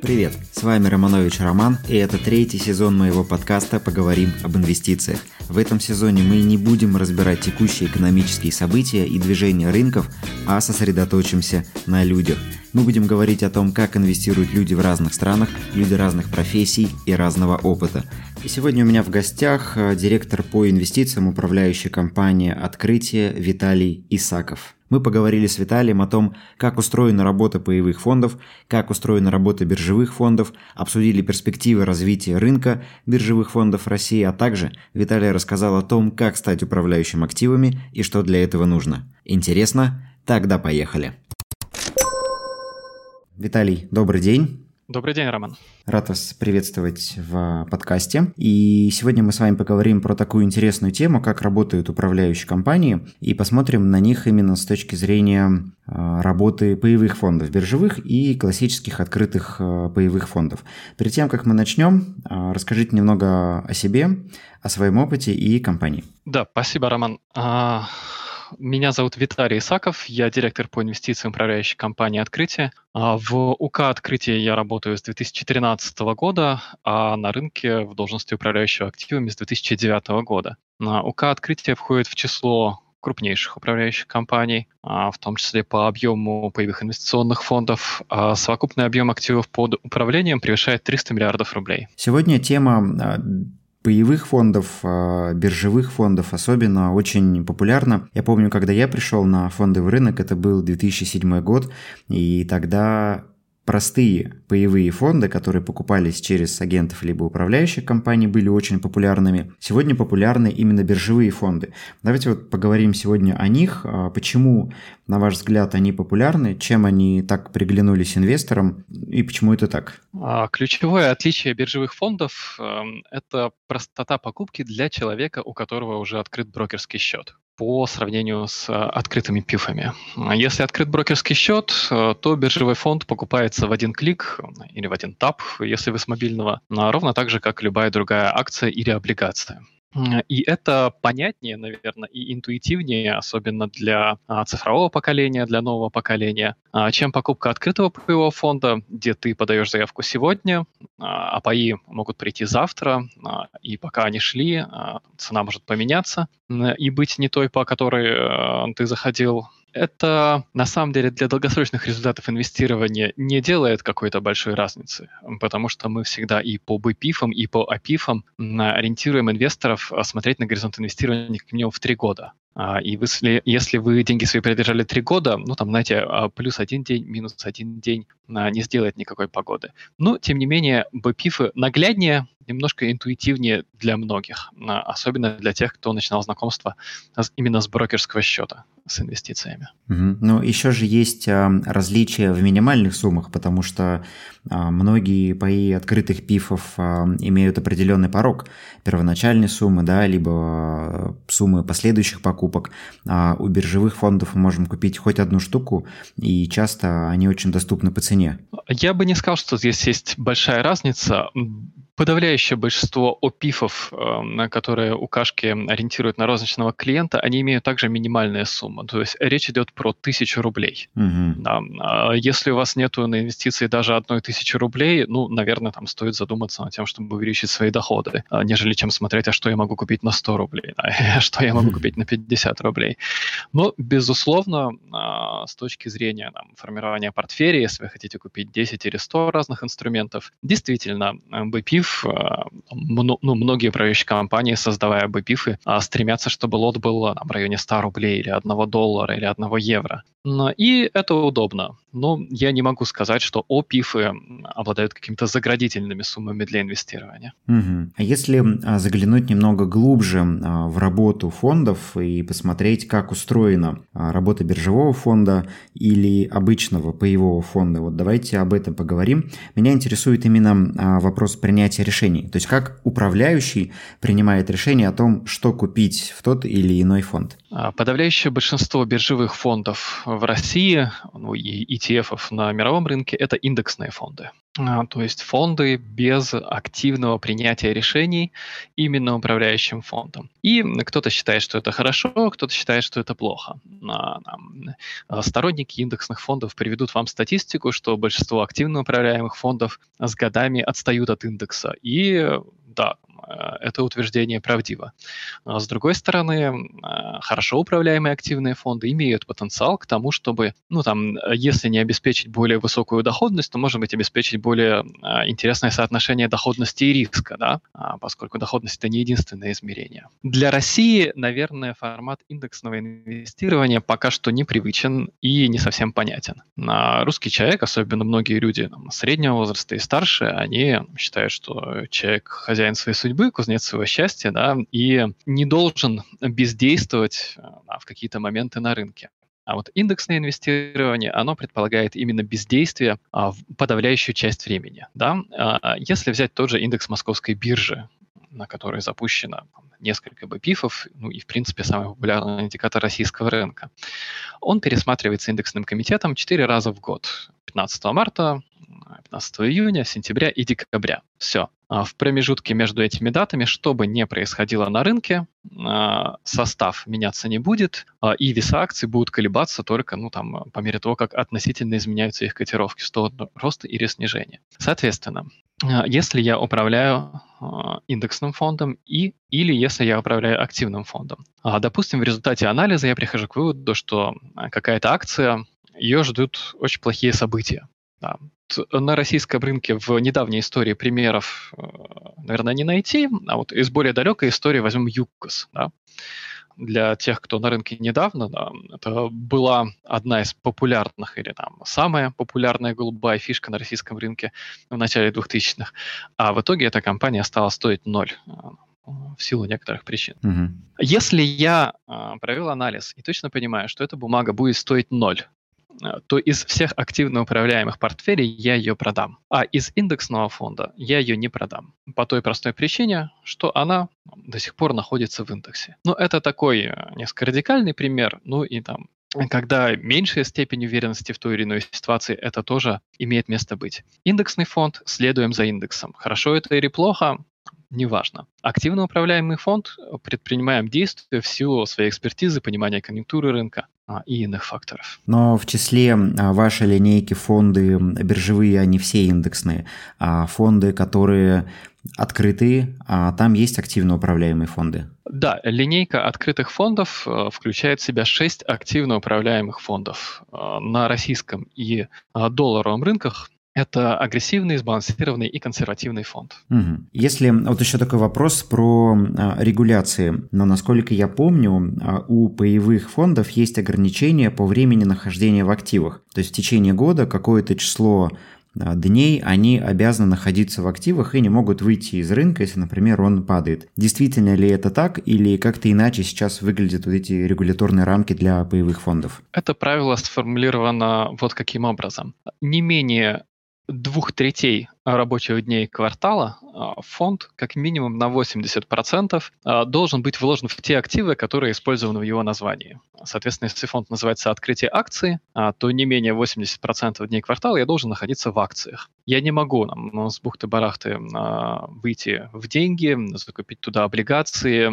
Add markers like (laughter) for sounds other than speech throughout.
Привет, с вами Романович Роман, и это третий сезон моего подкаста «Поговорим об инвестициях». В этом сезоне мы не будем разбирать текущие экономические события и движения рынков, а сосредоточимся на людях. Мы будем говорить о том, как инвестируют люди в разных странах, люди разных профессий и разного опыта. И сегодня у меня в гостях э, директор по инвестициям управляющей компании «Открытие» Виталий Исаков. Мы поговорили с Виталием о том, как устроена работа паевых фондов, как устроена работа биржевых фондов, обсудили перспективы развития рынка биржевых фондов России, а также Виталий рассказал о том, как стать управляющим активами и что для этого нужно. Интересно? Тогда поехали. Виталий, добрый день. Добрый день, Роман. Рад вас приветствовать в подкасте. И сегодня мы с вами поговорим про такую интересную тему, как работают управляющие компании, и посмотрим на них именно с точки зрения а, работы паевых фондов, биржевых и классических открытых а, паевых фондов. Перед тем, как мы начнем, а, расскажите немного о себе, о своем опыте и компании. Да, спасибо, Роман. Меня зовут Виталий Исаков, я директор по инвестициям управляющей компании «Открытие». А, в УК «Открытие» я работаю с 2013 года, а на рынке в должности управляющего активами с 2009 года. УК «Открытие» входит в число крупнейших управляющих компаний, а, в том числе по объему паевых инвестиционных фондов. А совокупный объем активов под управлением превышает 300 миллиардов рублей. Сегодня тема паевых фондов, а, биржевых фондов особенно очень популярно. Я помню, когда я пришел на фондовый рынок, это был 2007 год, и тогда простые паевые фонды, которые покупались через агентов либо управляющих компаний, были очень популярными. Сегодня популярны именно биржевые фонды. Давайте вот поговорим сегодня о них. А, почему, на ваш взгляд, они популярны, чем они так приглянулись инвесторам и почему это так? А, ключевое отличие биржевых фондов эм, – это простота покупки для человека, у которого уже открыт брокерский счет по сравнению с э, открытыми пифами. Если открыт брокерский счет, э, то биржевой фонд покупается в один клик э, или в один тап, если вы с мобильного, ровно так же, как любая другая акция или облигация. И это понятнее, наверное, и интуитивнее, особенно для а, цифрового поколения, для нового поколения, а, чем покупка открытого паевого фонда, где ты подаешь заявку сегодня, а, а паи могут прийти завтра, и пока они шли, цена может поменяться и быть не той, по которой ты заходил это на самом деле для долгосрочных результатов инвестирования не делает какой-то большой разницы, потому что мы всегда и по BPIF, и по APIF ориентируем инвесторов смотреть на горизонт инвестирования как минимум в три года. А, и если, если вы деньги свои продержали три года, ну там, знаете, а, плюс один день, минус один день а, не сделает никакой погоды. Но, тем не менее, BPIF нагляднее, немножко интуитивнее для многих, особенно для тех, кто начинал знакомство именно с брокерского счета с инвестициями. Угу. Ну, еще же есть различия в минимальных суммах, потому что многие паи открытых пифов имеют определенный порог первоначальной суммы, да, либо суммы последующих покупок покупок. А у биржевых фондов мы можем купить хоть одну штуку, и часто они очень доступны по цене. Я бы не сказал, что здесь есть большая разница подавляющее большинство ОПИФов, эм, которые у Кашки ориентируют на розничного клиента, они имеют также минимальные суммы. То есть речь идет про тысячу рублей. Угу. Да. А если у вас нету на инвестиции даже одной тысячи рублей, ну, наверное, там стоит задуматься над тем, чтобы увеличить свои доходы, а, нежели чем смотреть, а что я могу купить на 100 рублей, (laughs) а что я могу купить на 50 рублей. Но, безусловно, а, с точки зрения там, формирования портфеля, если вы хотите купить 10 или 100 разных инструментов, действительно, BPIF Э, ну, многие управляющие компании, создавая BPIF, а, стремятся, чтобы лот был там, в районе 100 рублей или 1 доллара или 1 евро. И это удобно. Но я не могу сказать, что ОПИФы обладают какими-то заградительными суммами для инвестирования. Угу. А если а, заглянуть немного глубже а, в работу фондов и посмотреть, как устроена работа биржевого фонда или обычного паевого фонда, вот давайте об этом поговорим. Меня интересует именно вопрос принятия решений. То есть как управляющий принимает решение о том, что купить в тот или иной фонд. Подавляющее большинство биржевых фондов в России, ну и ETF на мировом рынке, это индексные фонды. А, то есть фонды без активного принятия решений именно управляющим фондом. И кто-то считает, что это хорошо, кто-то считает, что это плохо. А, а, сторонники индексных фондов приведут вам статистику, что большинство активно управляемых фондов с годами отстают от индекса. И да, Э, это утверждение правдиво. С другой стороны, э, хорошо управляемые активные фонды имеют потенциал к тому, чтобы, ну там, если не обеспечить более высокую доходность, то, может быть, обеспечить более э, интересное соотношение доходности и риска, да, а, поскольку доходность это не единственное измерение. Для России, наверное, формат индексного инвестирования пока что непривычен и не совсем понятен. На русский человек, особенно многие люди там, среднего возраста и старше, они считают, что человек хозяин своей судьбы, кузнец своего счастья, да, и не должен бездействовать да, в какие-то моменты на рынке. А вот индексное инвестирование, оно предполагает именно бездействие а, в подавляющую часть времени. Да? А, если взять тот же индекс московской биржи, на который запущено несколько БПИФов, ну и, в принципе, самый популярный индикатор российского рынка. Он пересматривается индексным комитетом 4 раза в год. 15 марта, 15 июня, сентября и декабря. Все. А в промежутке между этими датами, что бы ни происходило на рынке, а, состав меняться не будет, а, и веса акций будут колебаться только ну, там, по мере того, как относительно изменяются их котировки сторону роста или снижения. Соответственно, если я управляю индексным фондом и или если я управляю активным фондом. Допустим, в результате анализа я прихожу к выводу, что какая-то акция, ее ждут очень плохие события. Да. На российском рынке в недавней истории примеров, э, наверное, не найти, а вот из более далекой истории возьмем ЮКОС. Да. Для тех, кто на рынке недавно, да, это была одна из популярных или там самая популярная голубая фишка на российском рынке в начале 2000-х. А в итоге эта компания стала стоить ноль э, в силу некоторых причин. Угу. Если я э, провел анализ и точно понимаю, что эта бумага будет стоить ноль, то из всех активно управляемых портфелей я ее продам. А из индексного фонда я ее не продам. По той простой причине, что она до сих пор находится в индексе. Но это такой э, несколько радикальный пример. Ну и там когда меньшая степень уверенности в той или иной ситуации, это тоже имеет место быть. Индексный фонд, следуем за индексом. Хорошо это или плохо, неважно. Активно управляемый фонд предпринимаем действия в силу своей экспертизы, понимания конъюнктуры рынка а, и иных факторов. Но в числе а, вашей линейки фонды биржевые, они все индексные. А фонды, которые открытые, а там есть активно управляемые фонды. Да, линейка открытых фондов э, включает в себя 6 активно управляемых фондов. Э, на российском и э, долларовом рынках это агрессивный, сбалансированный и консервативный фонд. Угу. Если вот еще такой вопрос про а, регуляции. Но насколько я помню, а, у паевых фондов есть ограничения по времени нахождения в активах. То есть в течение года какое-то число а, дней они обязаны находиться в активах и не могут выйти из рынка, если, например, он падает. Действительно ли это так или как-то иначе сейчас выглядят вот эти регуляторные рамки для паевых фондов? Это правило сформулировано вот каким образом. Не менее двух третей рабочих дней квартала а, фонд как минимум на 80% а, должен быть вложен в те активы, которые использованы в его названии. Соответственно, если фонд называется «Открытие акции», а, то не менее 80% дней квартала я должен находиться в акциях. Я не могу там, с бухты-барахты выйти в деньги, закупить туда облигации,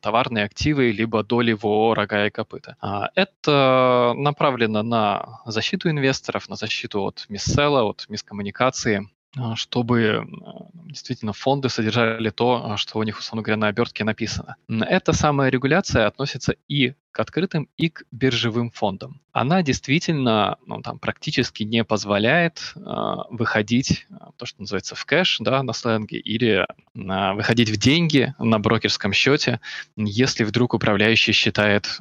товарные активы, либо доли в ООО «Рога и копыта». Это направлено на защиту инвесторов, на защиту от миссела, от мискоммуникации, а, чтобы а, действительно фонды содержали то, а, что у них, условно говоря, на обертке написано. Эта самая регуляция относится и к открытым, и к биржевым фондам. Она действительно ну, там, практически не позволяет э, выходить, то, что называется, в кэш да, на сленге, или э, выходить в деньги на брокерском счете, если вдруг управляющий считает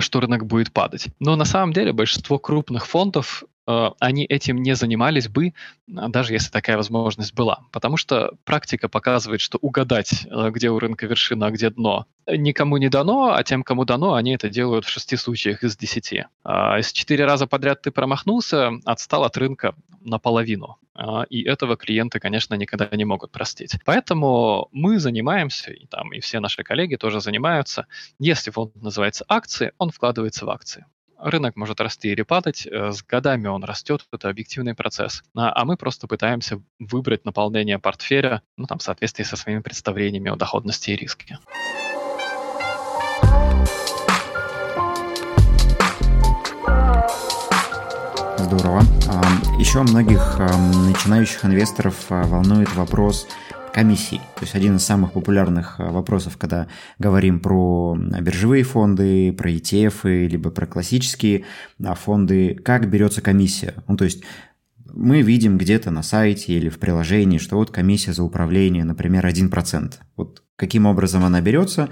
что рынок будет падать. Но на самом деле большинство крупных фондов Э, они этим не занимались бы, а, даже если такая возможность была. Потому что практика показывает, что угадать, э, где у рынка вершина, а где дно, никому не дано, а тем, кому дано, они это делают в шести случаях из десяти. А если четыре раза подряд ты промахнулся, отстал от рынка наполовину. А, и этого клиенты, конечно, никогда не могут простить. Поэтому мы занимаемся, и, там, и все наши коллеги тоже занимаются. Если фонд называется акции, он вкладывается в акции. Рынок может расти или падать, э, с годами он растет, это объективный процесс. А, а мы просто пытаемся выбрать наполнение портфеля ну, там, в соответствии со своими представлениями о доходности и риске. Здорово. Еще многих начинающих инвесторов а, волнует вопрос комиссий. То есть один из самых популярных а, вопросов, когда говорим про биржевые фонды, про ETF, либо про классические а, фонды, как берется комиссия. Ну, то есть мы видим где-то на сайте или в приложении, что вот комиссия за управление, например, 1%. Вот каким образом она берется,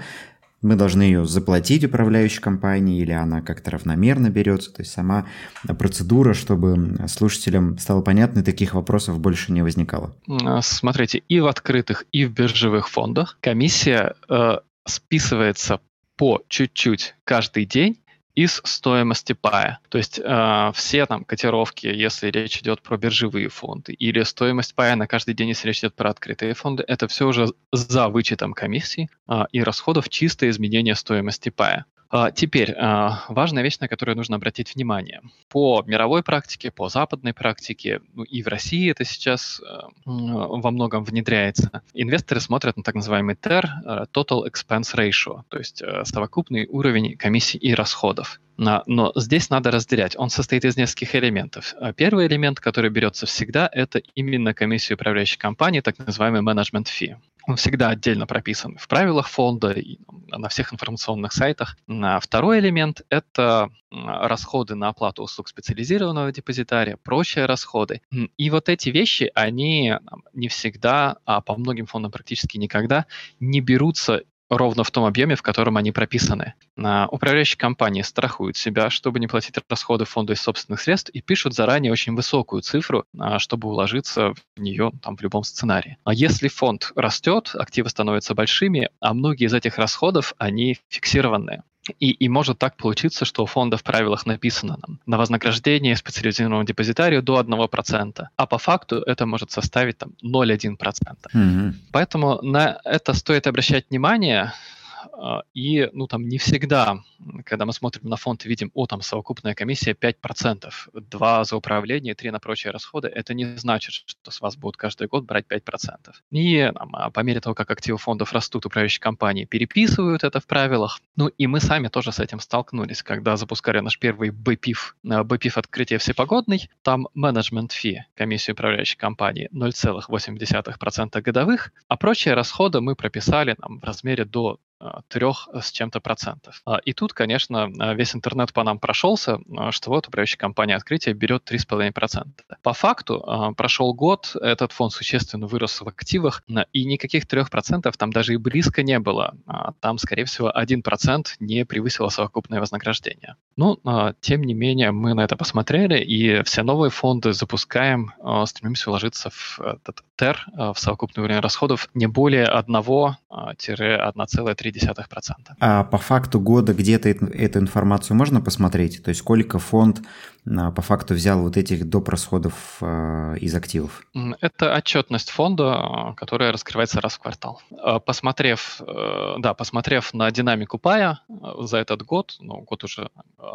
мы должны ее заплатить управляющей компании или она как-то равномерно берется. То есть сама процедура, чтобы слушателям стало понятно, и таких вопросов больше не возникало. А, смотрите, и в открытых, и в биржевых фондах комиссия э, списывается по чуть-чуть каждый день из стоимости пая. То есть э, все там котировки, если речь идет про биржевые фонды, или стоимость пая на каждый день, если речь идет про открытые фонды, это все уже за вычетом комиссии э, и расходов чистое изменение стоимости пая. А, теперь, а, важная вещь, на которую нужно обратить внимание. По мировой практике, по западной практике, ну и в России это сейчас а, во многом внедряется, инвесторы смотрят на так называемый TER, Total Expense Ratio, то есть совокупный уровень комиссий и расходов. Но здесь надо разделять. Он состоит из нескольких элементов. Первый элемент, который берется всегда, это именно комиссия управляющей компании, так называемый management fee он всегда отдельно прописан в правилах фонда и на всех информационных сайтах. А второй элемент – это расходы на оплату услуг специализированного депозитария, прочие расходы. И вот эти вещи, они не всегда, а по многим фондам практически никогда не берутся ровно в том объеме, в котором они прописаны. Управляющие компании страхуют себя, чтобы не платить расходы фонда из собственных средств и пишут заранее очень высокую цифру, а, чтобы уложиться в нее там, в любом сценарии. А если фонд растет, активы становятся большими, а многие из этих расходов, они фиксированные. И, и может так получиться, что у фонда в правилах написано нам на вознаграждение специализированного депозитарию до 1%, а по факту это может составить там 0,1%. Mm-hmm. Поэтому на это стоит обращать внимание, и, ну, там не всегда, когда мы смотрим на фонд и видим, о, там совокупная комиссия 5%, 2 за управление, 3 на прочие расходы, это не значит, что с вас будут каждый год брать 5%. И там, а по мере того, как активы фондов растут, управляющие компании переписывают это в правилах. Ну, и мы сами тоже с этим столкнулись, когда запускали наш первый BPIF, BPIF открытие всепогодный, там менеджмент фи, комиссию управляющей компании 0,8% годовых, а прочие расходы мы прописали там, в размере до трех с чем-то процентов. А, и тут, конечно, весь интернет по нам прошелся, а, что вот управляющая компания открытия берет 3,5%. По факту а, прошел год, этот фонд существенно вырос в активах, и никаких 3% там даже и близко не было. Там, скорее всего, 1% не превысило совокупное вознаграждение. Ну, тем не менее, мы на это посмотрели, и все новые фонды запускаем, стремимся уложиться в этот TER, в совокупный уровень расходов, не более 1-1,3 0,3%. А по факту года где-то эту информацию можно посмотреть? То есть сколько фонд по факту взял вот этих доп. расходов а, из активов? Это отчетность фонда, которая раскрывается раз в квартал. А, посмотрев, э, да, посмотрев на динамику пая за этот год, ну, год уже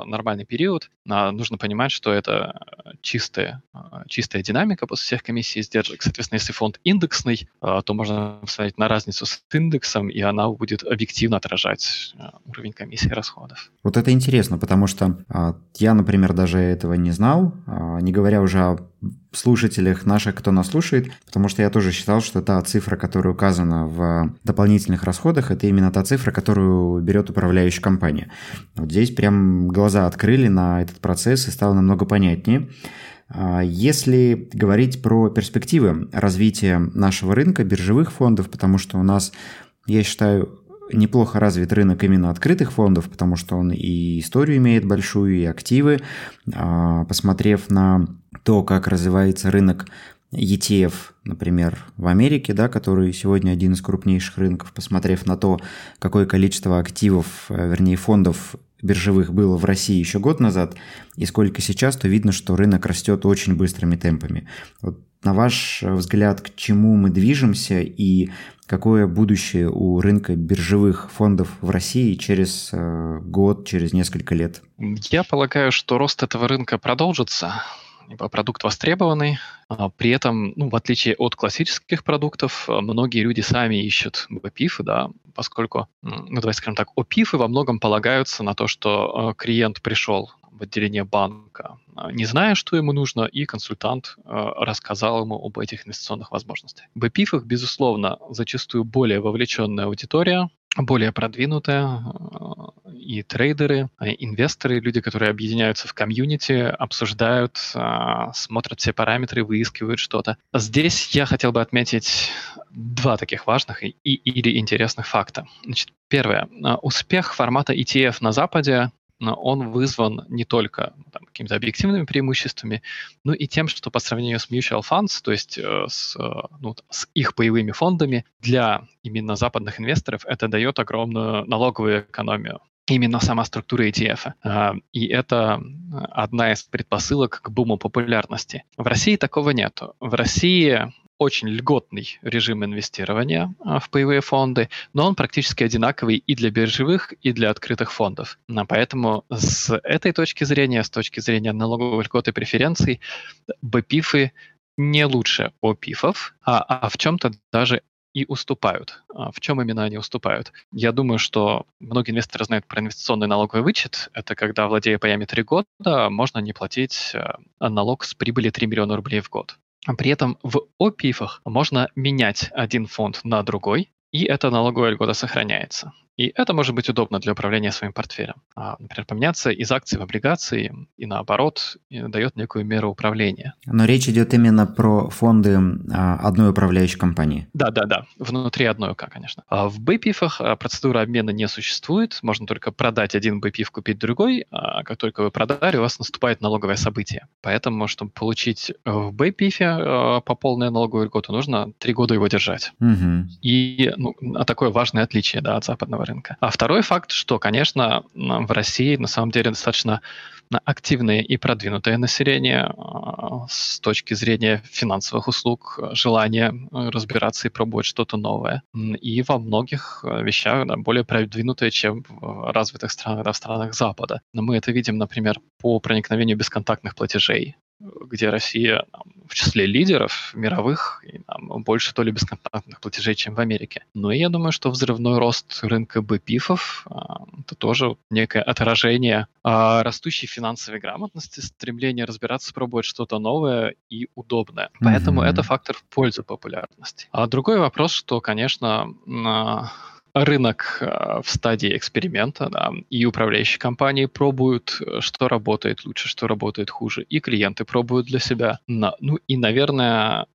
нормальный период, нужно понимать, что это чистая, чистая динамика после всех комиссий и издержек. Соответственно, если фонд индексный, то можно посмотреть на разницу с индексом, и она будет объективно отражать уровень комиссии и расходов. Вот это интересно, потому что я, например, даже этого не знал, а, не говоря уже о слушателях наших, кто нас слушает, потому что я тоже считал, что та цифра, которая указана в дополнительных расходах, это именно та цифра, которую берет управляющая компания. Вот здесь прям глаза открыли на этот процесс и стало намного понятнее. А, если говорить про перспективы развития нашего рынка биржевых фондов, потому что у нас, я считаю, неплохо развит рынок именно открытых фондов, потому что он и историю имеет большую, и активы. А, посмотрев на то, как развивается рынок ETF, например, в Америке, да, который сегодня один из крупнейших рынков, посмотрев на то, какое количество активов, э, вернее фондов биржевых было в России еще год назад, и сколько сейчас, то видно, что рынок растет очень быстрыми темпами. Вот на ваш взгляд, к чему мы движемся и какое будущее у рынка биржевых фондов в России через э, год, через несколько лет? Я полагаю, что рост этого рынка продолжится продукт востребованный. А при этом, ну, в отличие от классических продуктов, многие люди сами ищут ОПИФы, да, поскольку, ну, давайте скажем так, ОПИФы во многом полагаются на то, что э, клиент пришел в отделение банка, а, не зная, что ему нужно, и консультант а, рассказал ему об этих инвестиционных возможностях. В БПИФах, безусловно, зачастую более вовлеченная аудитория, более продвинутая, а, и трейдеры, и инвесторы, люди, которые объединяются в комьюнити, обсуждают, смотрят все параметры, выискивают что-то. Здесь я хотел бы отметить два таких важных и, или интересных факта. Значит, первое. Успех формата ETF на Западе он вызван не только там, какими-то объективными преимуществами, но и тем, что по сравнению с mutual funds, то есть э, с, э, ну, с их боевыми фондами, для именно западных инвесторов это дает огромную налоговую экономию именно сама структура ETF. А, и это одна из предпосылок к буму популярности. В России такого нет. В России очень льготный режим инвестирования а, в паевые фонды, но он практически одинаковый и для биржевых, и для открытых фондов. А, поэтому с этой точки зрения, с точки зрения налоговых льгот и преференций, БПИФы не лучше ОПИФов, а, а в чем-то даже и уступают. В чем именно они уступают? Я думаю, что многие инвесторы знают про инвестиционный налоговый вычет. Это когда, владея паями 3 года, можно не платить налог с прибыли 3 миллиона рублей в год. При этом в ОПИФах можно менять один фонд на другой, и эта налоговая льгота сохраняется. И это может быть удобно для управления своим портфелем. А, например, поменяться из акций в облигации и наоборот дает некую меру управления. Но речь идет именно про фонды а, одной управляющей компании. Да, да, да. Внутри одной ОК, конечно. А в БПИФах процедура обмена не существует. Можно только продать один БПИФ, купить другой. А как только вы продали, у вас наступает налоговое событие. Поэтому, чтобы получить в БПИФе а, по полной налоговой льготу, нужно три года его держать. Угу. И ну, такое важное отличие да, от западного рынка. А второй факт, что, конечно, в России на самом деле достаточно активное и продвинутое население а, с точки зрения финансовых услуг, желание э, разбираться и пробовать что-то новое. И во многих э, вещах да, более продвинутое, чем в развитых странах, да, в странах Запада. Но мы это видим, например, по проникновению бесконтактных платежей где Россия там, в числе лидеров мировых, и там, больше то ли бесконтактных платежей, чем в Америке. Но я думаю, что взрывной рост рынка БПИФов а, это тоже некое отражение а, растущей финансовой грамотности, стремление разбираться, пробовать что-то новое и удобное. Поэтому mm-hmm. это фактор в пользу популярности. А другой вопрос, что, конечно, рынок э, в стадии эксперимента, да, и управляющие компании пробуют, э, что работает лучше, что работает хуже, и клиенты пробуют для себя. Ну и, наверное,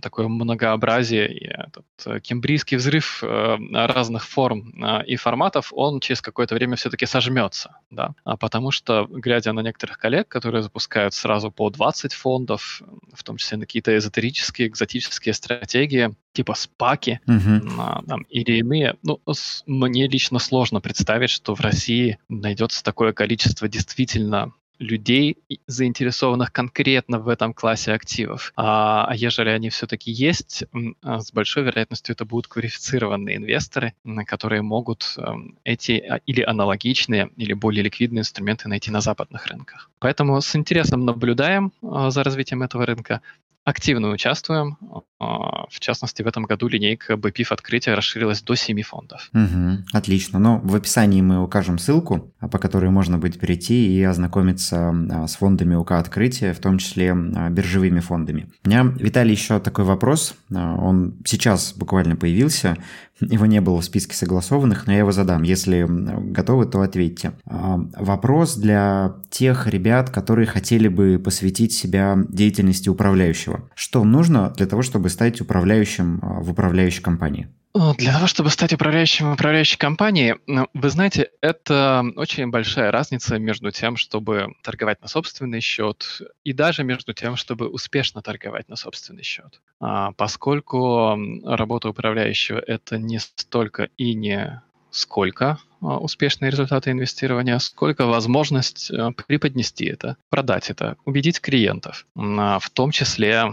такое многообразие и этот э, кембрийский взрыв э, разных форм и форматов, он через какое-то время все-таки сожмется, да, а потому что, глядя на некоторых коллег, которые запускают сразу по 20 фондов, в том числе на какие-то эзотерические, экзотические стратегии, типа спаки uh-huh. там, или иные, ну, мне лично сложно представить, что в России найдется такое количество действительно людей, заинтересованных конкретно в этом классе активов. А, а ежели они все-таки есть, а, с большой вероятностью это будут квалифицированные инвесторы, которые могут эм, эти а, или аналогичные, или более ликвидные инструменты найти на западных рынках. Поэтому с интересом наблюдаем за развитием этого рынка активно участвуем. А, в частности, в этом году линейка BPIF открытия расширилась до 7 фондов. Угу, отлично. Но в описании мы укажем ссылку, по которой можно будет перейти и ознакомиться а, с фондами УК открытия, в том числе а, биржевыми фондами. У меня, Виталий, еще такой вопрос. Он сейчас буквально появился. Его не было в списке согласованных, но я его задам. Если готовы, то ответьте. Вопрос для тех ребят, которые хотели бы посвятить себя деятельности управляющего. Что нужно для того, чтобы стать управляющим а, в управляющей компании? Для того, чтобы стать управляющим в управляющей компании, вы знаете, это очень большая разница между тем, чтобы торговать на собственный счет, и даже между тем, чтобы успешно торговать на собственный счет. А, поскольку работа управляющего — это не столько и не сколько а, успешные результаты инвестирования, сколько возможность преподнести это, продать это, убедить клиентов, в том числе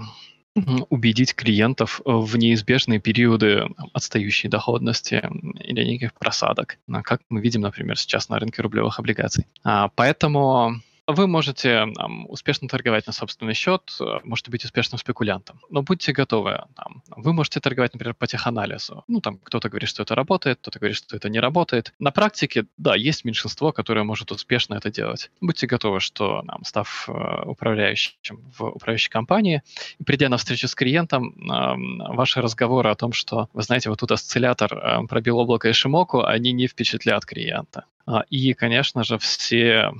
убедить клиентов в неизбежные периоды отстающей доходности или неких просадок, как мы видим, например, сейчас на рынке рублевых облигаций. А, поэтому вы можете там, успешно торговать на собственный счет, э, можете быть успешным спекулянтом, но будьте готовы. Там, вы можете торговать, например, по теханализу. Ну, там кто-то говорит, что это работает, кто-то говорит, что это не работает. На практике, да, есть меньшинство, которое может успешно это делать. Будьте готовы, что, там, став э, управляющим в управляющей компании, и придя на встречу с клиентом, ваши разговоры о том, что, вы знаете, вот тут осциллятор пробил облако Ишимоку, они не впечатлят клиента. А, и, конечно же, все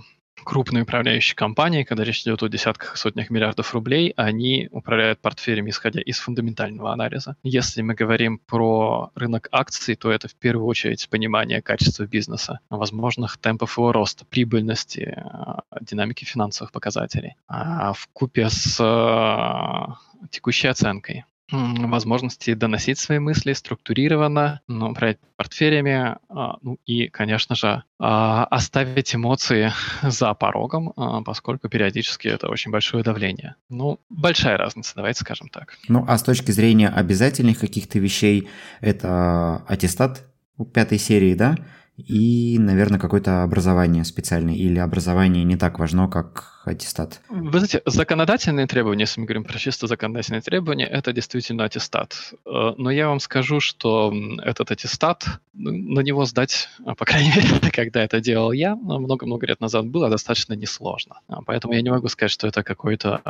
крупные управляющие компании, когда речь идет о десятках и сотнях миллиардов рублей, они управляют портфелями, исходя из фундаментального анализа. Если мы говорим про рынок акций, то это в первую очередь понимание качества бизнеса, возможных темпов его роста, прибыльности, э, динамики финансовых показателей, а в купе с э, текущей оценкой возможности доносить свои мысли структурированно, ну, управлять портфелями, а, ну и, конечно же, а, оставить эмоции (laughs) за порогом, а, поскольку периодически это очень большое давление. Ну, большая разница, давайте скажем так. Ну, а с точки зрения обязательных каких-то вещей, это аттестат пятой серии, да? И, наверное, какое-то образование специальное или образование не так важно, как аттестат? Вы знаете, законодательные требования, если мы говорим про чисто законодательные требования, это действительно аттестат. Э, но я вам скажу, что этот аттестат, ну, на него сдать, а, по крайней (laughs) мере, когда это делал я, ну, много-много лет назад, было достаточно несложно. А, поэтому я не могу сказать, что это какой-то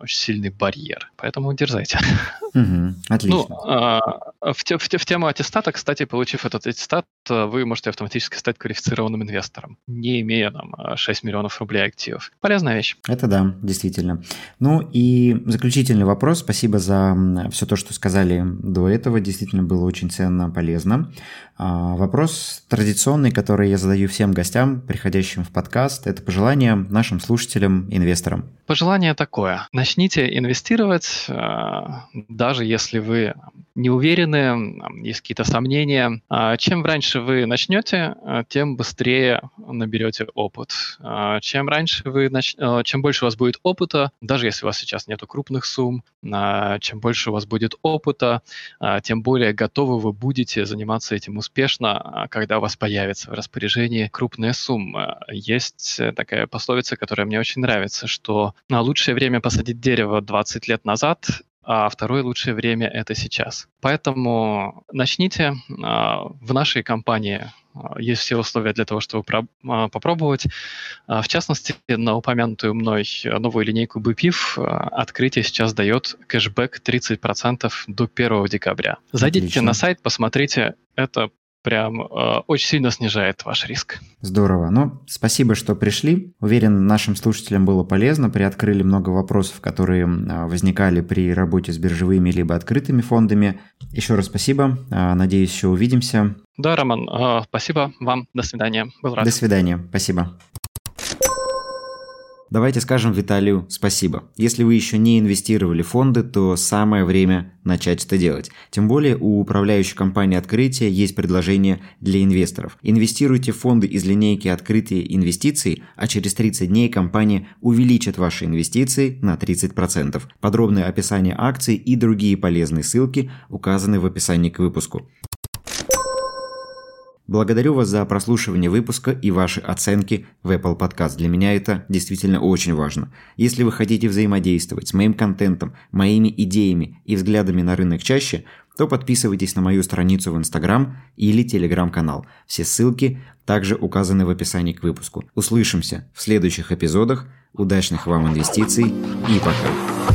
очень сильный барьер. Поэтому дерзайте. Угу, отлично. Ну, а, в, в, в тему аттестата, кстати, получив этот аттестат, вы можете автоматически стать квалифицированным инвестором, не имея там, 6 миллионов рублей активов. Полезная вещь. Это да, действительно. Ну и заключительный вопрос. Спасибо за все то, что сказали до этого. Действительно было очень ценно, полезно. А, вопрос традиционный, который я задаю всем гостям, приходящим в подкаст, это пожелание нашим слушателям, инвесторам. Пожелание такое. Начните инвестировать, а, даже если вы не уверены, есть какие-то сомнения. А, чем раньше вы начнете, тем быстрее наберете опыт. Чем раньше вы нач... чем больше у вас будет опыта, даже если у вас сейчас нету крупных сумм, чем больше у вас будет опыта, тем более готовы вы будете заниматься этим успешно, а, когда у вас появится в распоряжении крупная сумма. Есть э, такая пословица, которая мне очень нравится, что на лучшее время посадить дерево 20 лет назад, а второе лучшее время это сейчас. Поэтому начните. А, в нашей компании а, есть все условия для того, чтобы попробовать. В частности, на упомянутую мной новую линейку BPIF открытие сейчас дает кэшбэк 30% до 1 декабря. Зайдите Отлично. на сайт, посмотрите. Это прям э, очень сильно снижает ваш риск. Здорово. Ну, спасибо, что пришли. Уверен, нашим слушателям было полезно. Приоткрыли много вопросов, которые э, возникали при работе с биржевыми либо открытыми фондами. Еще раз спасибо. Э, надеюсь, еще увидимся. Да, Роман, э, спасибо вам. До свидания. Был рад. До свидания. Спасибо. Давайте скажем Виталию спасибо. Если вы еще не инвестировали в фонды, то самое время начать это делать. Тем более у управляющей компании открытия есть предложение для инвесторов. Инвестируйте в фонды из линейки открытия инвестиций, а через 30 дней компания увеличит ваши инвестиции на 30%. Подробное описание акций и другие полезные ссылки указаны в описании к выпуску. Благодарю вас за прослушивание выпуска и ваши оценки в Apple Podcast. Для меня это действительно очень важно. Если вы хотите взаимодействовать с моим контентом, моими идеями и взглядами на рынок чаще, то подписывайтесь на мою страницу в Instagram или Telegram-канал. Все ссылки также указаны в описании к выпуску. Услышимся в следующих эпизодах. Удачных вам инвестиций и пока!